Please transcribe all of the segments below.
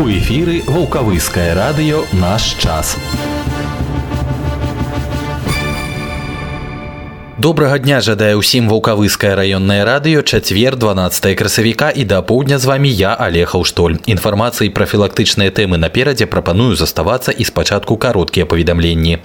У эфіры вулкавыскае радыё наш час. Добрага дня жадае ўсім вулкавыскае раённае радыё чацвер 12 красавіка і да поўдня з вами я алега ўштоль інфармацыі пра філактычныя тэмы наперадзе прапаную заставацца і спачатку кароткія паведамленні.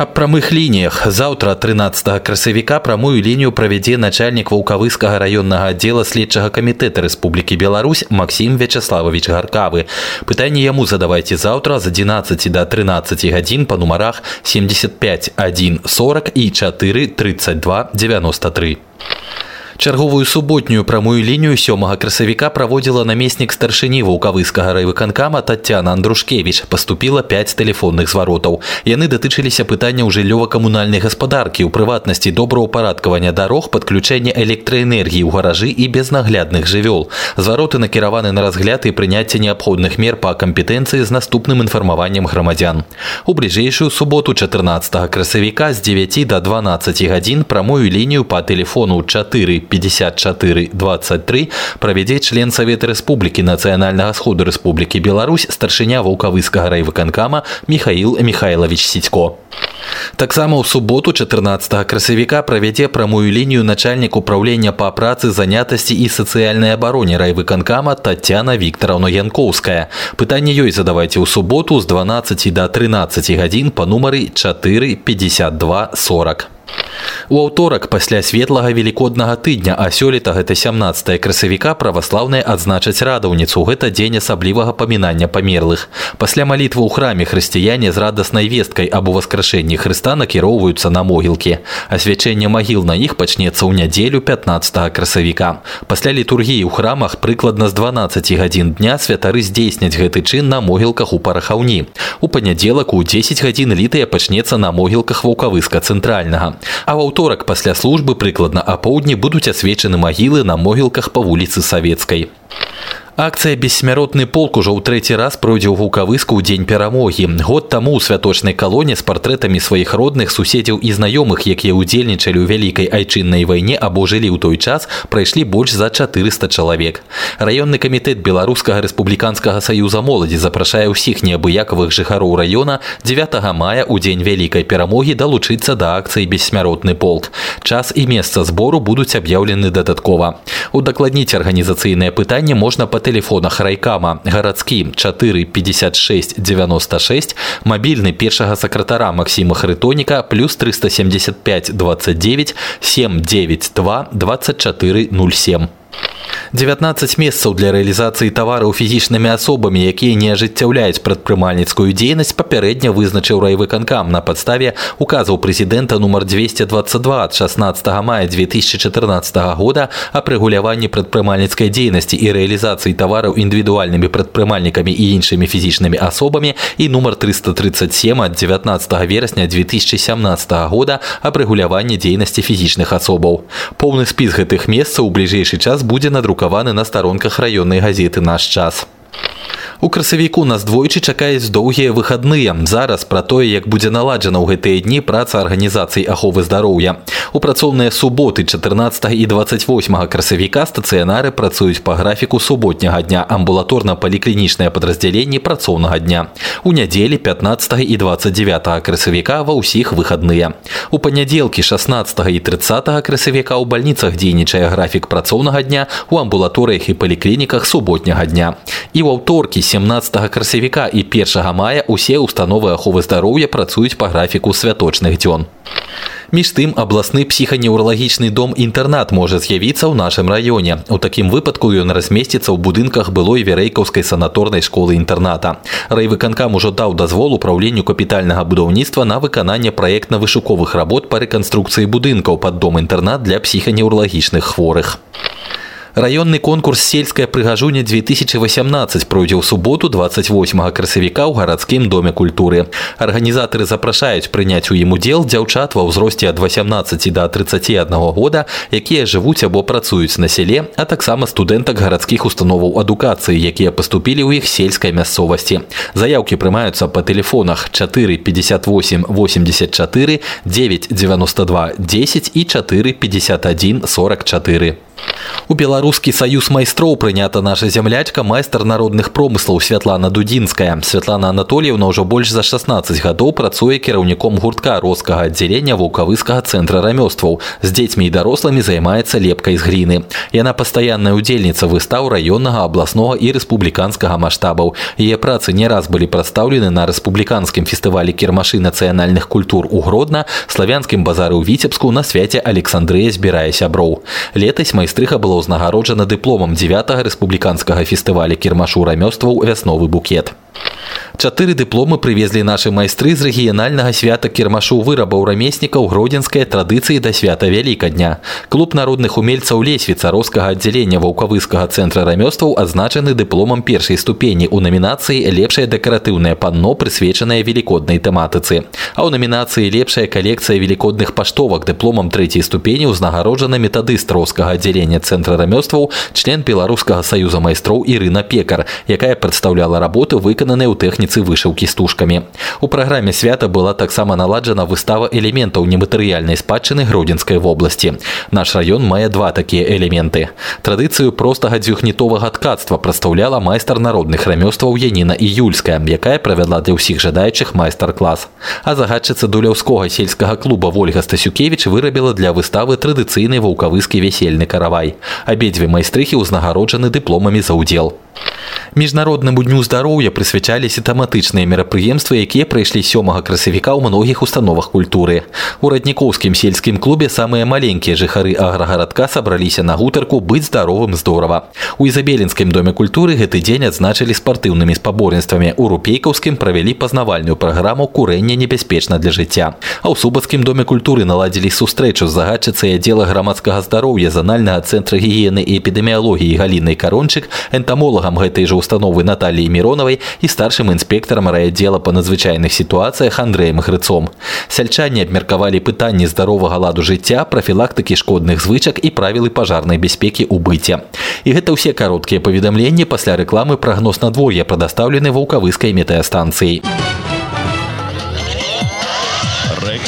Аб прамых лініях заўтра 13 красавіка прамую лінію правядзе начальнік вулкавыскага раённага аддзела следчага камітэта Рэспублікі Беларусь Максім Вячеславович гаркавы пытанне яму задавайце заўтра з 11 до 13 гадзін па нумарах 75 1 40 і 4 32 93 Чарговую суботнюю прамую лінію сёмага красавіка праводзіла намеснік старшыні вулкавыскага райвыканкама Татьяна Андрушкевич. Паступіла 5 тэлефонных зваротаў. Яны датычыліся пытанняў жыллёва-камунальнай гаспадаркі, у прыватнасці добраўпарадкавання дарог, падключэння электраэнергіі ў гаражы і безнаглядных жывёл. Звароты накіраваны на разгляд і прыняцце неабходных мер па кампетэнцыі з наступным інфармаваннем грамадзян. У бліжэйшую суботу 14 красавіка з 9 до 12 гадзін прамую лінію па тэлефону 4 54 23 правядзе член Савета Рэспублікі нацыянальнага сходу Рэспублікі Беларусь старшыня вулкавыскага райвыканкама Михаил Михайлович Сідько. Таксама ў суботу 14 красавіка правядзе прамую лінію начальнік управлення па працы занятасці і сацыяльнай абароне райвыканкама Татьяна Вікторовна Янкоўская. Пытанне ёй задавайце ў суботу з 12 до 13 гадзін па нумары 4 52 40. У аўторак пасля светлага велікоднага тыдня а сёлета гэта 17 красавіка праваслаўныя адзначаць радаўніцу гэта дзень асаблівага памінання памерлых пасля малітвы ў храме хрысціяне з радаснай весткай аб уваскрашэнні Хрыста накіроўваюцца на могілкі асвячэнне магіл на іх пачнецца ў нядзелю 15 красавіка пасля літургіі ў храмах прыкладна з 12 гадзін дня святары здзейсняць гэты чын на могілках у парахаўні у панядзелак у 10 гадзін літыя пачнецца на могілках вулкавыска цэнтральнага а ў аўторак пасля службы прыкладна апоўдні будуць асвечаны магілы на могілках па вуліцы савецкай. Акцыя бессмяротны полк ужо ў трэці раз пройдзе ў гукавыску ў дзень перамогі. Год таму ў святочнай калоне з партрэтамі сваіх родных суседзяў і знаёмых, якія ўдзельнічалі ў вялікай айчыннай вайне або жылі ў той час, прайшлі больш за 400 чалавек. Раённы камітэт беларускага рэспубліканскага саюза моладзі запрашае ўсіх неабыякавых жыхароў раёна 9 мая ў дзень вялікай перамогі далучыцца да акцыі бессмяротны полк. Час і месца збору будуць аб'яўлены дадаткова. Удакладніць арганізацыйнае пытанне можна па тэлефонах райкама гарадскі 4 56 96 мабільны першага сакратара Масіма Хрытоніка плюс 375 29 792 24 07. 19 месцаў для рэалізацыі тавараў фізічнымі асобамі, якія не ажыццяўляюць прадпрымальніцкую дзейнасць папярэдня вызначыў райвыканкам на падставе указаў прэзідэнта нумар 222 ад 16 мая 2014 года аб рэгуляванні прадпрымальніцкай дзейнасці і рэалізацыі тавараў індывідуальнымі прадпрымальнікамі і іншымі фізічнымі асобамі і нумар 337 ад 19 верасня 2017 года аб рэгуляванні дзейнасці фізічных асобаў. Поўны спіс гэтых месцаў у бліжэйшы час будзе надрукаваны на старонках раённай газеты наш час. У красавіку нас двойчы чакаюць доўгія выхадныя. Зараз пра тое, як будзе наладжана ў гэтыя дні праца арганізацый аховы здароўя. У працоўныя суботы 14 і 28 красавіка стацыянары працуюць па графіку суботняга дня амбулаторна-паліклінічнае падраздзяленні працоўнага дня. У нядзелі 15 і 29 красавіка ва ўсіх выхадныя. У панядзелкі 16 і 30 красавіка ў бальніцах дзейнічае графік працоўнага дня у амбулаторыях і паліклініках суботняга дня. І ў аўторкі 17 красавіка і 1 мая усе установы аховы здароўя працуюць па графіку святочных дзён. Між тым абласны псіханеўралагічны дом інтэрнат можа з'явіцца ў нашым раёне. У такім выпадку ён размесціцца ў будынках былой верэйкаўскай санаторнай школы інтэрната. Райвыканкам ужо даў дазвол управленню капітальнага будаўніцтва на выкананне праектна-вышуковых работ па рэканструкцыі будынкаў пад дом інтэрнат для псіханеўралагічных хворых. Раённы конкурс сельская прыгажуня 2018 пройдзе ў суботу 28 красавіка ў гарадскім доме культуры. Арганізатары запрашаюць прыняць у ім удзел дзяўчат ва ўзросце ад 18 до 31 года, якія жывуць або працуюць на сяле, а таксама студэнтак гарадскіх установаў адукацыі, якія паступілі ў іх сельскай мясцовасці. Заяўкі прымаюцца па тэлефонах 4 58 84 9 92 10 і 4 51 44. У беларускі саюз майстроў прынята наша зямлячка майстар народных промыслаў Святлана Дудзінская. Святлана Анатольевна ўжо больш за 16 гадоў працуе кіраўніком гуртка роскага аддзялення вулкавыскага цэнтра рамёстваў. З дзецьмі і дарослымі займаецца лепкай з гліны. Яна пастаянная удзельніца выстаў раённага абласнога і рэспубліканскага маштабаў. Яе працы не раз былі прадстаўлены на рэспубліканскім фестывалі кірмашы нацыянальных культур у Гродна, славянскім базары ў віцебску на свяце Александрыя збірае сяброў. Летась майстрыха была ўзнагароджана дыпломам 9 рэспубліканскага фестываля кірмашу рамёстваў вясновы букет. Чатыры дыпломы прывезлі нашы майстры з рэгіянальнага свята кірмашу вырабаў рамеснікаў гродзенскай традыцыі да свята вялікадня. Клуб народных умельцаў лесвіца роскага аддзялення ваўкавыскага цэнтра рамёстваў адзначаны дыпломам першай ступені ў намінацыі лепшае дэкаратыўнае панно прысвечанае велікоднай тэматыцы. А ў намінацыі лепшая калекцыя велікодных паштовак дыпломам трэцяй ступені ўзнагароджана метадыст роскага аддзялення цэнтра рамёстваў член беларускага саюза майстроў Ірына Пекар, якая прадстаўляла работы выкананыя ў тэхніцы вышыўкі стужкамі. У праграме свята была таксама наладжана выстава элементаў нематэрыяльнай спадчыны гродзенскай вобласці. Наш раён мае два такія элементы. Традыцыю простага дзвюхнітовага ткацтва прадстаўляла майстар народных рамёстваў Яніна і Юльская, якая правядла для ўсіх жадаючых майстар-клас. А загадчыца дуляўскога сельскага клуба Вольга Стасюкевіч вырабіла для выставы традыцыйны ваўкавыскі весельны каравай. Абедзве майстрыхі ўзнагароджаны дыпломамі за ўдзел. Міжнароднаму дню здароўя прысвячаліся тэматычныя мерапрыемствы, якія прайшлі сёмага красавіка ў многіх установах культуры. У раднікоўскім сельскім клубе самыя маленькія жыхары аграгарадка сабраліся на гутарку быць здаровым здорава. У ізабелінскім доме культуры гэты дзень адзначылі спартыўнымі спаборніцтвамі. У рупейкаўскім правялі пазнавальную праграму курэння небяспечна для жыцця. А ў субацкім доме культуры наладзілі сустрэчу з загадчыцай аддзела грамадскага здароўя занальнага цэнтра гігіены і эпідэміялогіі галінай карончык энтамолагам гэтай жа установы Натальей Мироновой и старшим инспектором райотдела по надзвычайных ситуациях Андреем Грыцом. Сельчане обмерковали пытанні здорового ладу жыцця, профилактики шкодных звычак и правілы пожарной бяспекі ў быце. І гэта ўсе кароткія паведамленні пасля рэкламы прагноз надвор'я прадастаўлены ваўкавыскай метэастанцыяй.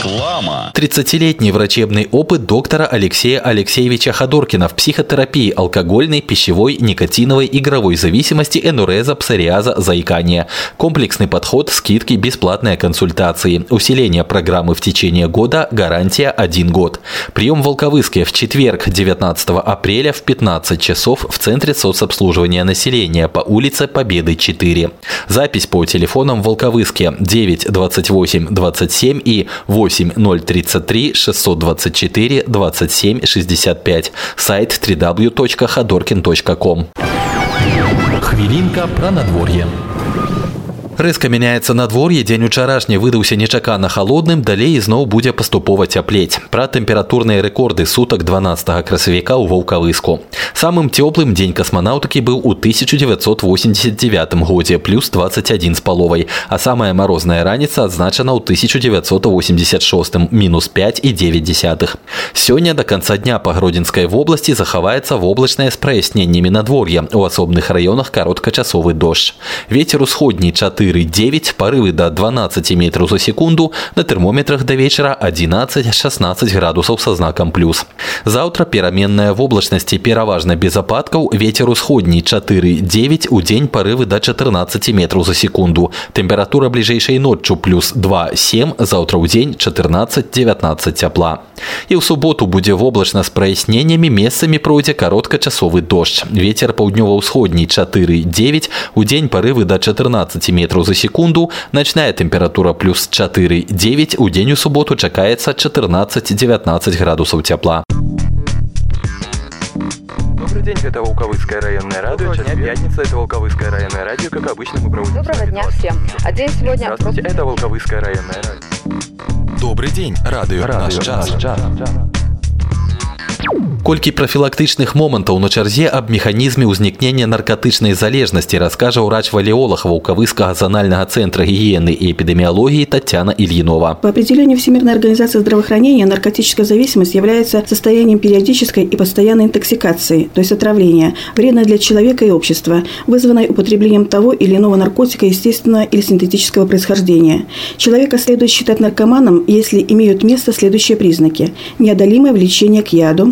Реклама. 30-летний врачебный опыт доктора Алексея Алексеевича Ходоркина в психотерапии алкогольной, пищевой, никотиновой, игровой зависимости, энуреза, псориаза, заикания. Комплексный подход, скидки, бесплатные консультации. Усиление программы в течение года, гарантия 1 год. Прием в Волковыске в четверг, 19 апреля в 15 часов в Центре соцобслуживания населения по улице Победы 4. Запись по телефонам Волковыске 9 28 27 и 8 033 624 27 65. Сайт www.ходоркин.ком. Хвилинка про надворье. Рэзка мяняецца надвор'е дзень учарашні выдаўся нечакана халодным далей ізноў будзе паступова цяплець пра тэмпературныя рэкорды сутак 12 красавіка ў ваўкавыску самым цёплым дзень касманаўтыкі быў у 1989 годзе плюс 21 з паловай а самая марозная раніца адзначана ў 1986 мінус 5 і 9 десятых сёння до конца дня па гродзенскай вобласці захаваецца воблачнае з праясненнямі надвор'я у асобных раёнах кароткачасовы дождж ветер усходні 4 4,9, порывы до 12 метров за секунду, на термометрах до вечера 11-16 градусов со знаком плюс. Завтра пераменная в облачности пераважна без опадков, ветер усходний 4,9, у день порывы до 14 метров за секунду. Температура ближайшей ночью плюс 2,7, завтра у день 14-19 тепла. І ў суботу будзе воблачна з праясненнямі месцамі пройдзе кароткачасовы дождж. Ветер паўднёва-ўсходні 4,9, у дзень порывы до 14 метров метров за секунду, ночная температура плюс 4,9, у день у субботу чакаецца 14-19 градусов тепла. Добрый день, это Волковыцкое районное радио. Сейчас пятница, это Волковыцкое районное радио. Как обычно, мы проводим... Доброго дня всем. А день сегодня... Здравствуйте, это Волковыцкое районное радио. Добрый день, радио, радио наш час. Наш час Колькі прафілактычных момантаў на чарзе аб механізме ўзнікнення наркатычнай залежнасці раскажа ўрач валеолог ваўкавыскага зонального центра гигиены и эпидемиологии Татьяна Ильинова. По определению Всемирной организации здравоохранения наркотическая зависимость является состоянием периодической и постоянной интоксикации, то есть отравления, вредной для человека и общества, вызванной употреблением того или иного наркотика естественного или синтетического происхождения. Человека следует считать наркоманом, если имеют место следующие признаки. Неодолимое влечение к яду,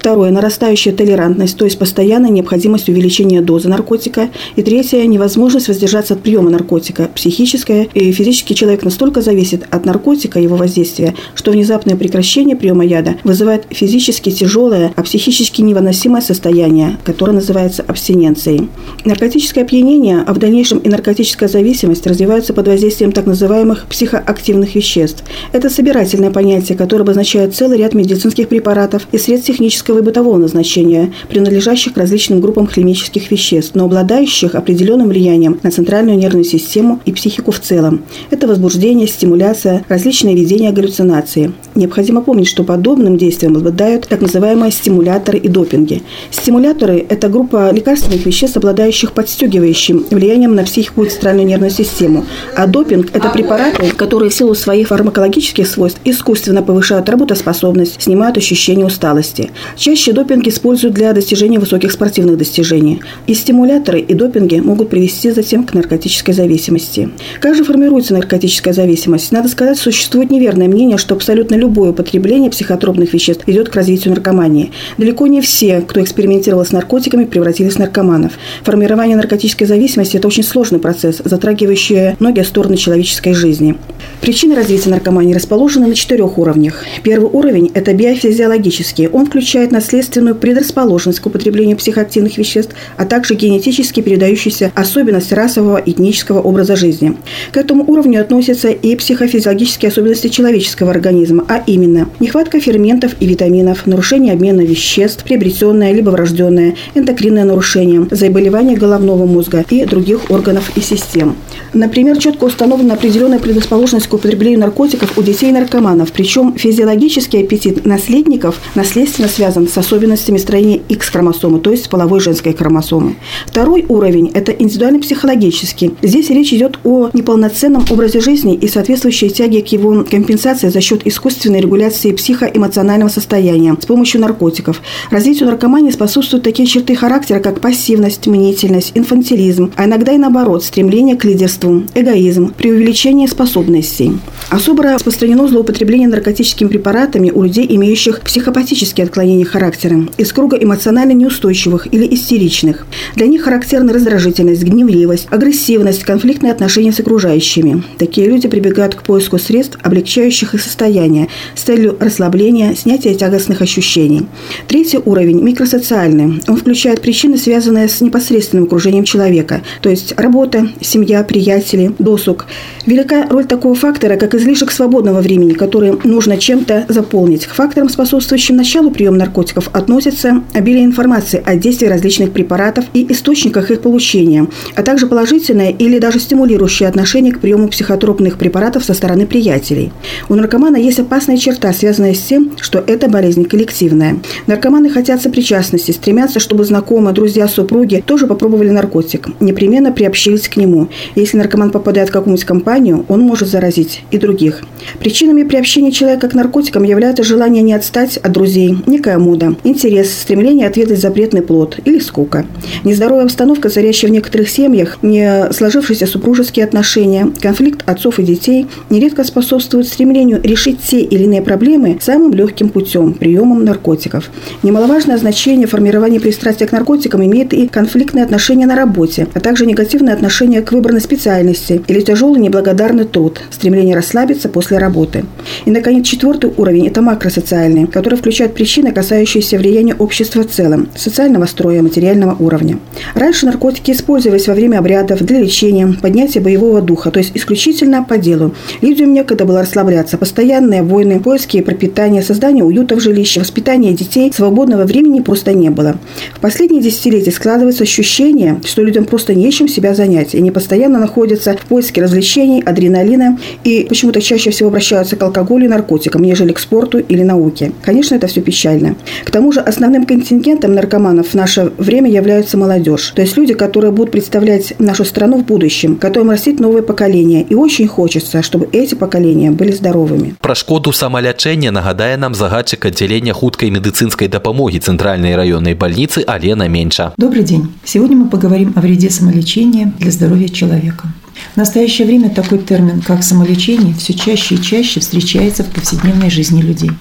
Второе – нарастающая толерантность, то есть постоянная необходимость увеличения дозы наркотика. И третье – невозможность воздержаться от приема наркотика. Психическое и физически человек настолько зависит от наркотика и его воздействия, что внезапное прекращение приема яда вызывает физически тяжелое, а психически невыносимое состояние, которое называется абстиненцией. Наркотическое опьянение, а в дальнейшем и наркотическая зависимость развиваются под воздействием так называемых психоактивных веществ. Это собирательное понятие, которое обозначает целый ряд медицинских препаратов и средств технического и бытового назначения, принадлежащих к различным группам химических веществ, но обладающих определенным влиянием на центральную нервную систему и психику в целом. Это возбуждение, стимуляция, различные видения галлюцинации. Необходимо помнить, что подобным действием обладают так называемые стимуляторы и допинги. Стимуляторы – это группа лекарственных веществ, обладающих подстегивающим влиянием на психику и центральную нервную систему. А допинг – это препараты, которые в силу своих фармакологических свойств искусственно повышают работоспособность, снимают ощущение усталости. Чаще допинг используют для достижения высоких спортивных достижений. И стимуляторы, и допинги могут привести затем к наркотической зависимости. Как же формируется наркотическая зависимость? Надо сказать, существует неверное мнение, что абсолютно любое употребление психотропных веществ ведет к развитию наркомании. Далеко не все, кто экспериментировал с наркотиками, превратились в наркоманов. Формирование наркотической зависимости – это очень сложный процесс, затрагивающий многие стороны человеческой жизни. Причины развития наркомании расположены на четырех уровнях. Первый уровень – это биофизиологический. Он включает наследственную предрасположенность к употреблению психоактивных веществ, а также генетически передающиеся особенности расового и этнического образа жизни. К этому уровню относятся и психофизиологические особенности человеческого организма, а именно нехватка ферментов и витаминов, нарушение обмена веществ, приобретенное либо врожденное, эндокринное нарушение, заболевания головного мозга и других органов и систем. Например, четко установлена определенная предрасположенность к употреблению наркотиков у детей наркоманов, причем физиологический аппетит наследников наследственно связан с особенностями строения X-хромосомы, то есть половой женской хромосомы. Второй уровень – это индивидуальный психологический. Здесь речь идет о неполноценном образе жизни и соответствующей тяге к его компенсации за счет искусственной регуляции психоэмоционального состояния с помощью наркотиков. Развитию наркомании способствуют такие черты характера, как пассивность, мнительность, инфантилизм, а иногда и наоборот, стремление к лидерству, эгоизм, преувеличение способностей. Особо распространено злоупотребление наркотическими препаратами у людей, имеющих психопатические отклонения характера, из круга эмоционально неустойчивых или истеричных. Для них характерна раздражительность, гневливость, агрессивность, конфликтные отношения с окружающими. Такие люди прибегают к поиску средств, облегчающих их состояние, с целью расслабления, снятия тягостных ощущений. Третий уровень – микросоциальный. Он включает причины, связанные с непосредственным окружением человека, то есть работа, семья, приятели, досуг. Велика роль такого фактора, как излишек свободного времени, который нужно чем-то заполнить. К факторам, способствующим началу приема наркотиков, относятся обилие информации о действии различных препаратов и источниках их получения, а также положительное или даже стимулирующее отношение к приему психотропных препаратов со стороны приятелей. У наркомана есть опасная черта, связанная с тем, что это болезнь коллективная. Наркоманы хотят сопричастности, стремятся, чтобы знакомые, друзья, супруги тоже попробовали наркотик, непременно приобщились к нему. Если наркоман попадает в какую-нибудь компанию, он может заразить и других. Причинами приобщения человека к наркотикам являются желание не отстать от друзей, некая мода, интерес, стремление отведать запретный плод или скука. Нездоровая обстановка, царящая в некоторых семьях, не сложившиеся супружеские отношения, конфликт отцов и детей нередко способствуют стремлению решить те или иные проблемы самым легким путем – приемом наркотиков. Немаловажное значение формирования пристрастия к наркотикам имеет и конфликтные отношения на работе, а также негативное отношение к выбранной специальности или тяжелый неблагодарный труд, стремление расслабиться после работы. И, наконец, четвертый уровень – это макросоциальный, который включает причины, касающиеся влияния общества в целом, социального строя, материального уровня. Раньше наркотики использовались во время обрядов для лечения, поднятия боевого духа, то есть исключительно по делу. Людям некогда было расслабляться. Постоянные войны, поиски и пропитание, создание уюта в жилище, воспитание детей, свободного времени просто не было. В последние десятилетия складывается ощущение, что людям просто нечем себя занять, и они постоянно находятся в поиске развлечений, адреналина, и почему-то чаще всего обращаются к алкоголю и наркотикам, нежели к спорту или науке. Конечно, это все печально. К тому же основным контингентом наркоманов в наше время являются молодежь. То есть люди, которые будут представлять нашу страну в будущем, которым растить новое поколение. И очень хочется, чтобы эти поколения были здоровыми. Пра шкоду самалячэння нагадае нам загадчык аддзялення хуткай медыцынскай дапамогі цэнтральнай раённай бальніцы Алена Меньша. Добрый день. Сегодня мы поговорим о вреде самолечения для здоровья человека. В настоящее время такой термин, как самолечение, все чаще и чаще встречается в повседневной жизни людей.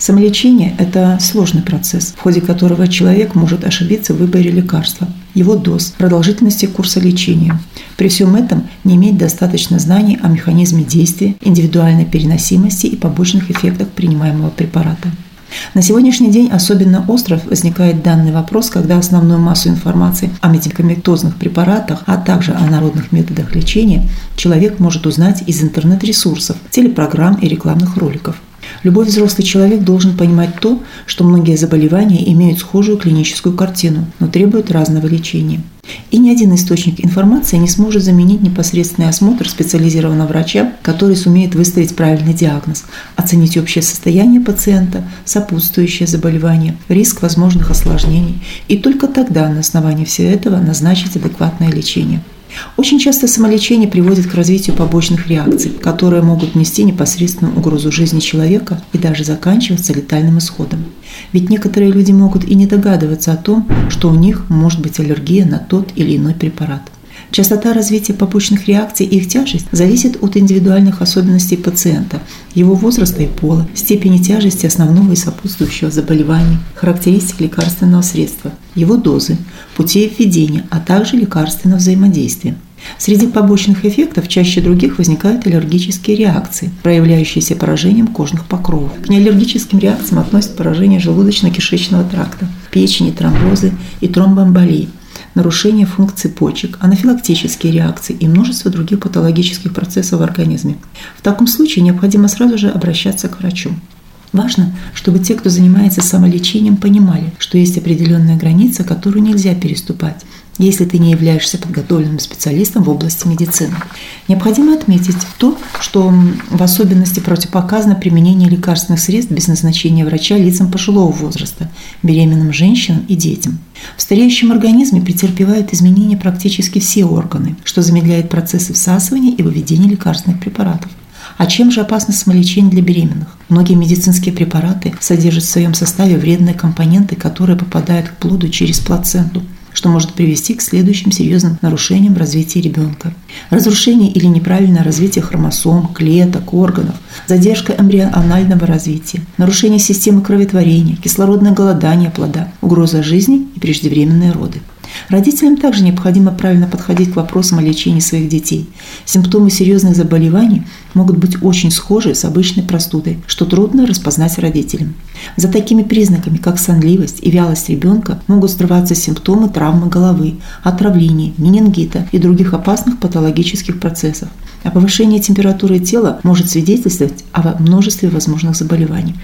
Самолечение – это сложный процесс, в ходе которого человек может ошибиться в выборе лекарства, его доз, продолжительности курса лечения. При всем этом не иметь достаточно знаний о механизме действия, индивидуальной переносимости и побочных эффектах принимаемого препарата. На сегодняшний день особенно остро возникает данный вопрос, когда основную массу информации о медикаментозных препаратах, а также о народных методах лечения человек может узнать из интернет-ресурсов, телепрограмм и рекламных роликов. Любой взрослый человек должен понимать то, что многие заболевания имеют схожую клиническую картину, но требуют разного лечения. И ни один источник информации не сможет заменить непосредственный осмотр специализированного врача, который сумеет выставить правильный диагноз, оценить общее состояние пациента, сопутствующее заболевание, риск возможных осложнений, и только тогда на основании всего этого назначить адекватное лечение. Очень часто самолечение приводит к развитию побочных реакций, которые могут нести непосредственную угрозу жизни человека и даже заканчиваться летальным исходом. Ведь некоторые люди могут и не догадываться о том, что у них может быть аллергия на тот или иной препарат. Частота развития побочных реакций и их тяжесть зависит от индивидуальных особенностей пациента, его возраста и пола, степени тяжести основного и сопутствующего заболевания, характеристик лекарственного средства, его дозы, путей введения, а также лекарственного взаимодействия. Среди побочных эффектов чаще других возникают аллергические реакции, проявляющиеся поражением кожных покровов. К неаллергическим реакциям относят поражение желудочно-кишечного тракта, печени, тромбозы и тромбоэмболии, нарушение функций почек, анафилактические реакции и множество других патологических процессов в организме. В таком случае необходимо сразу же обращаться к врачу. Важно, чтобы те, кто занимается самолечением, понимали, что есть определенная граница, которую нельзя переступать, если ты не являешься подготовленным специалистом в области медицины. Необходимо отметить то, что в особенности противопоказано применение лекарственных средств без назначения врача лицам пожилого возраста, беременным женщинам и детям. В стареющем организме претерпевают изменения практически все органы, что замедляет процессы всасывания и выведения лекарственных препаратов. А чем же опасно самолечение для беременных? Многие медицинские препараты содержат в своем составе вредные компоненты, которые попадают к плоду через плаценту что может привести к следующим серьезным нарушениям развития ребенка. Разрушение или неправильное развитие хромосом, клеток, органов, задержка эмбрионального развития, нарушение системы кроветворения, кислородное голодание плода, угроза жизни и преждевременные роды. Родителям также необходимо правильно подходить к вопросам о лечении своих детей. Симптомы серьезных заболеваний могут быть очень схожи с обычной простудой, что трудно распознать родителям. За такими признаками, как сонливость и вялость ребенка, могут скрываться симптомы травмы головы, отравления, менингита и других опасных патологических процессов. А повышение температуры тела может свидетельствовать о множестве возможных заболеваний.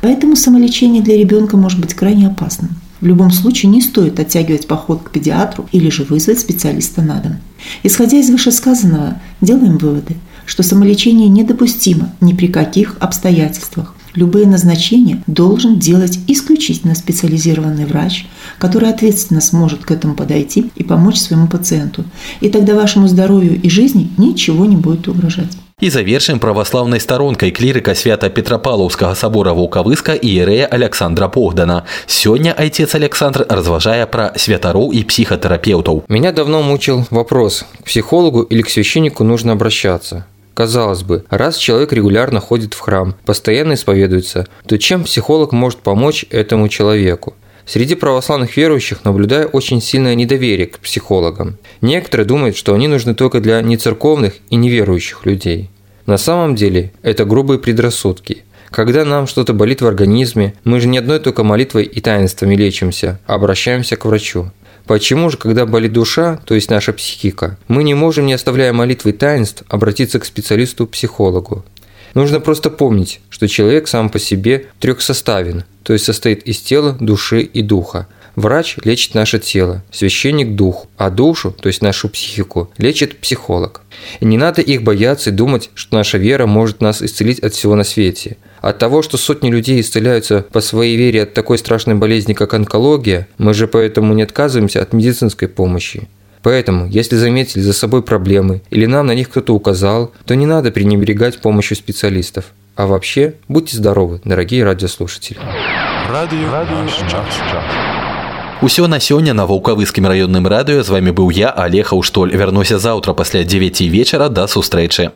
Поэтому самолечение для ребенка может быть крайне опасным. В любом случае не стоит оттягивать поход к педиатру или же вызвать специалиста на дом. Исходя из вышесказанного, делаем выводы, что самолечение недопустимо ни при каких обстоятельствах. Любые назначения должен делать исключительно специализированный врач, который ответственно сможет к этому подойти и помочь своему пациенту. И тогда вашему здоровью и жизни ничего не будет угрожать. І завершым праваслаўнай старонкай клірыка свята петрапалаўскага сабора вулкавыска іерэя Александра Богдана. Сёння айцец Александр разважае пра святароў и психотерапевтов. Меня давно мучил вопрос, к психологу или к священнику нужно обращаться. Казалось бы, раз человек регулярно ходит в храм, постоянно исповедуется, то чем психолог может помочь этому человеку? Среди православных верующих наблюдаю очень сильное недоверие к психологам. Некоторые думают, что они нужны только для нецерковных и неверующих людей. На самом деле это грубые предрассудки. Когда нам что-то болит в организме, мы же не одной только молитвой и таинствами лечимся, а обращаемся к врачу. Почему же, когда болит душа, то есть наша психика, мы не можем, не оставляя молитвы и таинств, обратиться к специалисту-психологу? Нужно просто помнить, что человек сам по себе трехсоставен, то есть состоит из тела, души и духа. Врач лечит наше тело, священник – дух, а душу, то есть нашу психику, лечит психолог. И не надо их бояться и думать, что наша вера может нас исцелить от всего на свете. От того, что сотни людей исцеляются по своей вере от такой страшной болезни, как онкология, мы же поэтому не отказываемся от медицинской помощи. Поэтому, если заметили за собой проблемы или нам на них кто-то указал, то не надо пренебрегать помощью специалистов. А вообще, будьте здоровы, дорогие радиослушатели. Радио, Радио Усё на сёння на вулкавыскім раённым радыё з вами быў я Алег Аўштоль вярнуся заўтра пасля 9 вечара да сустрэчы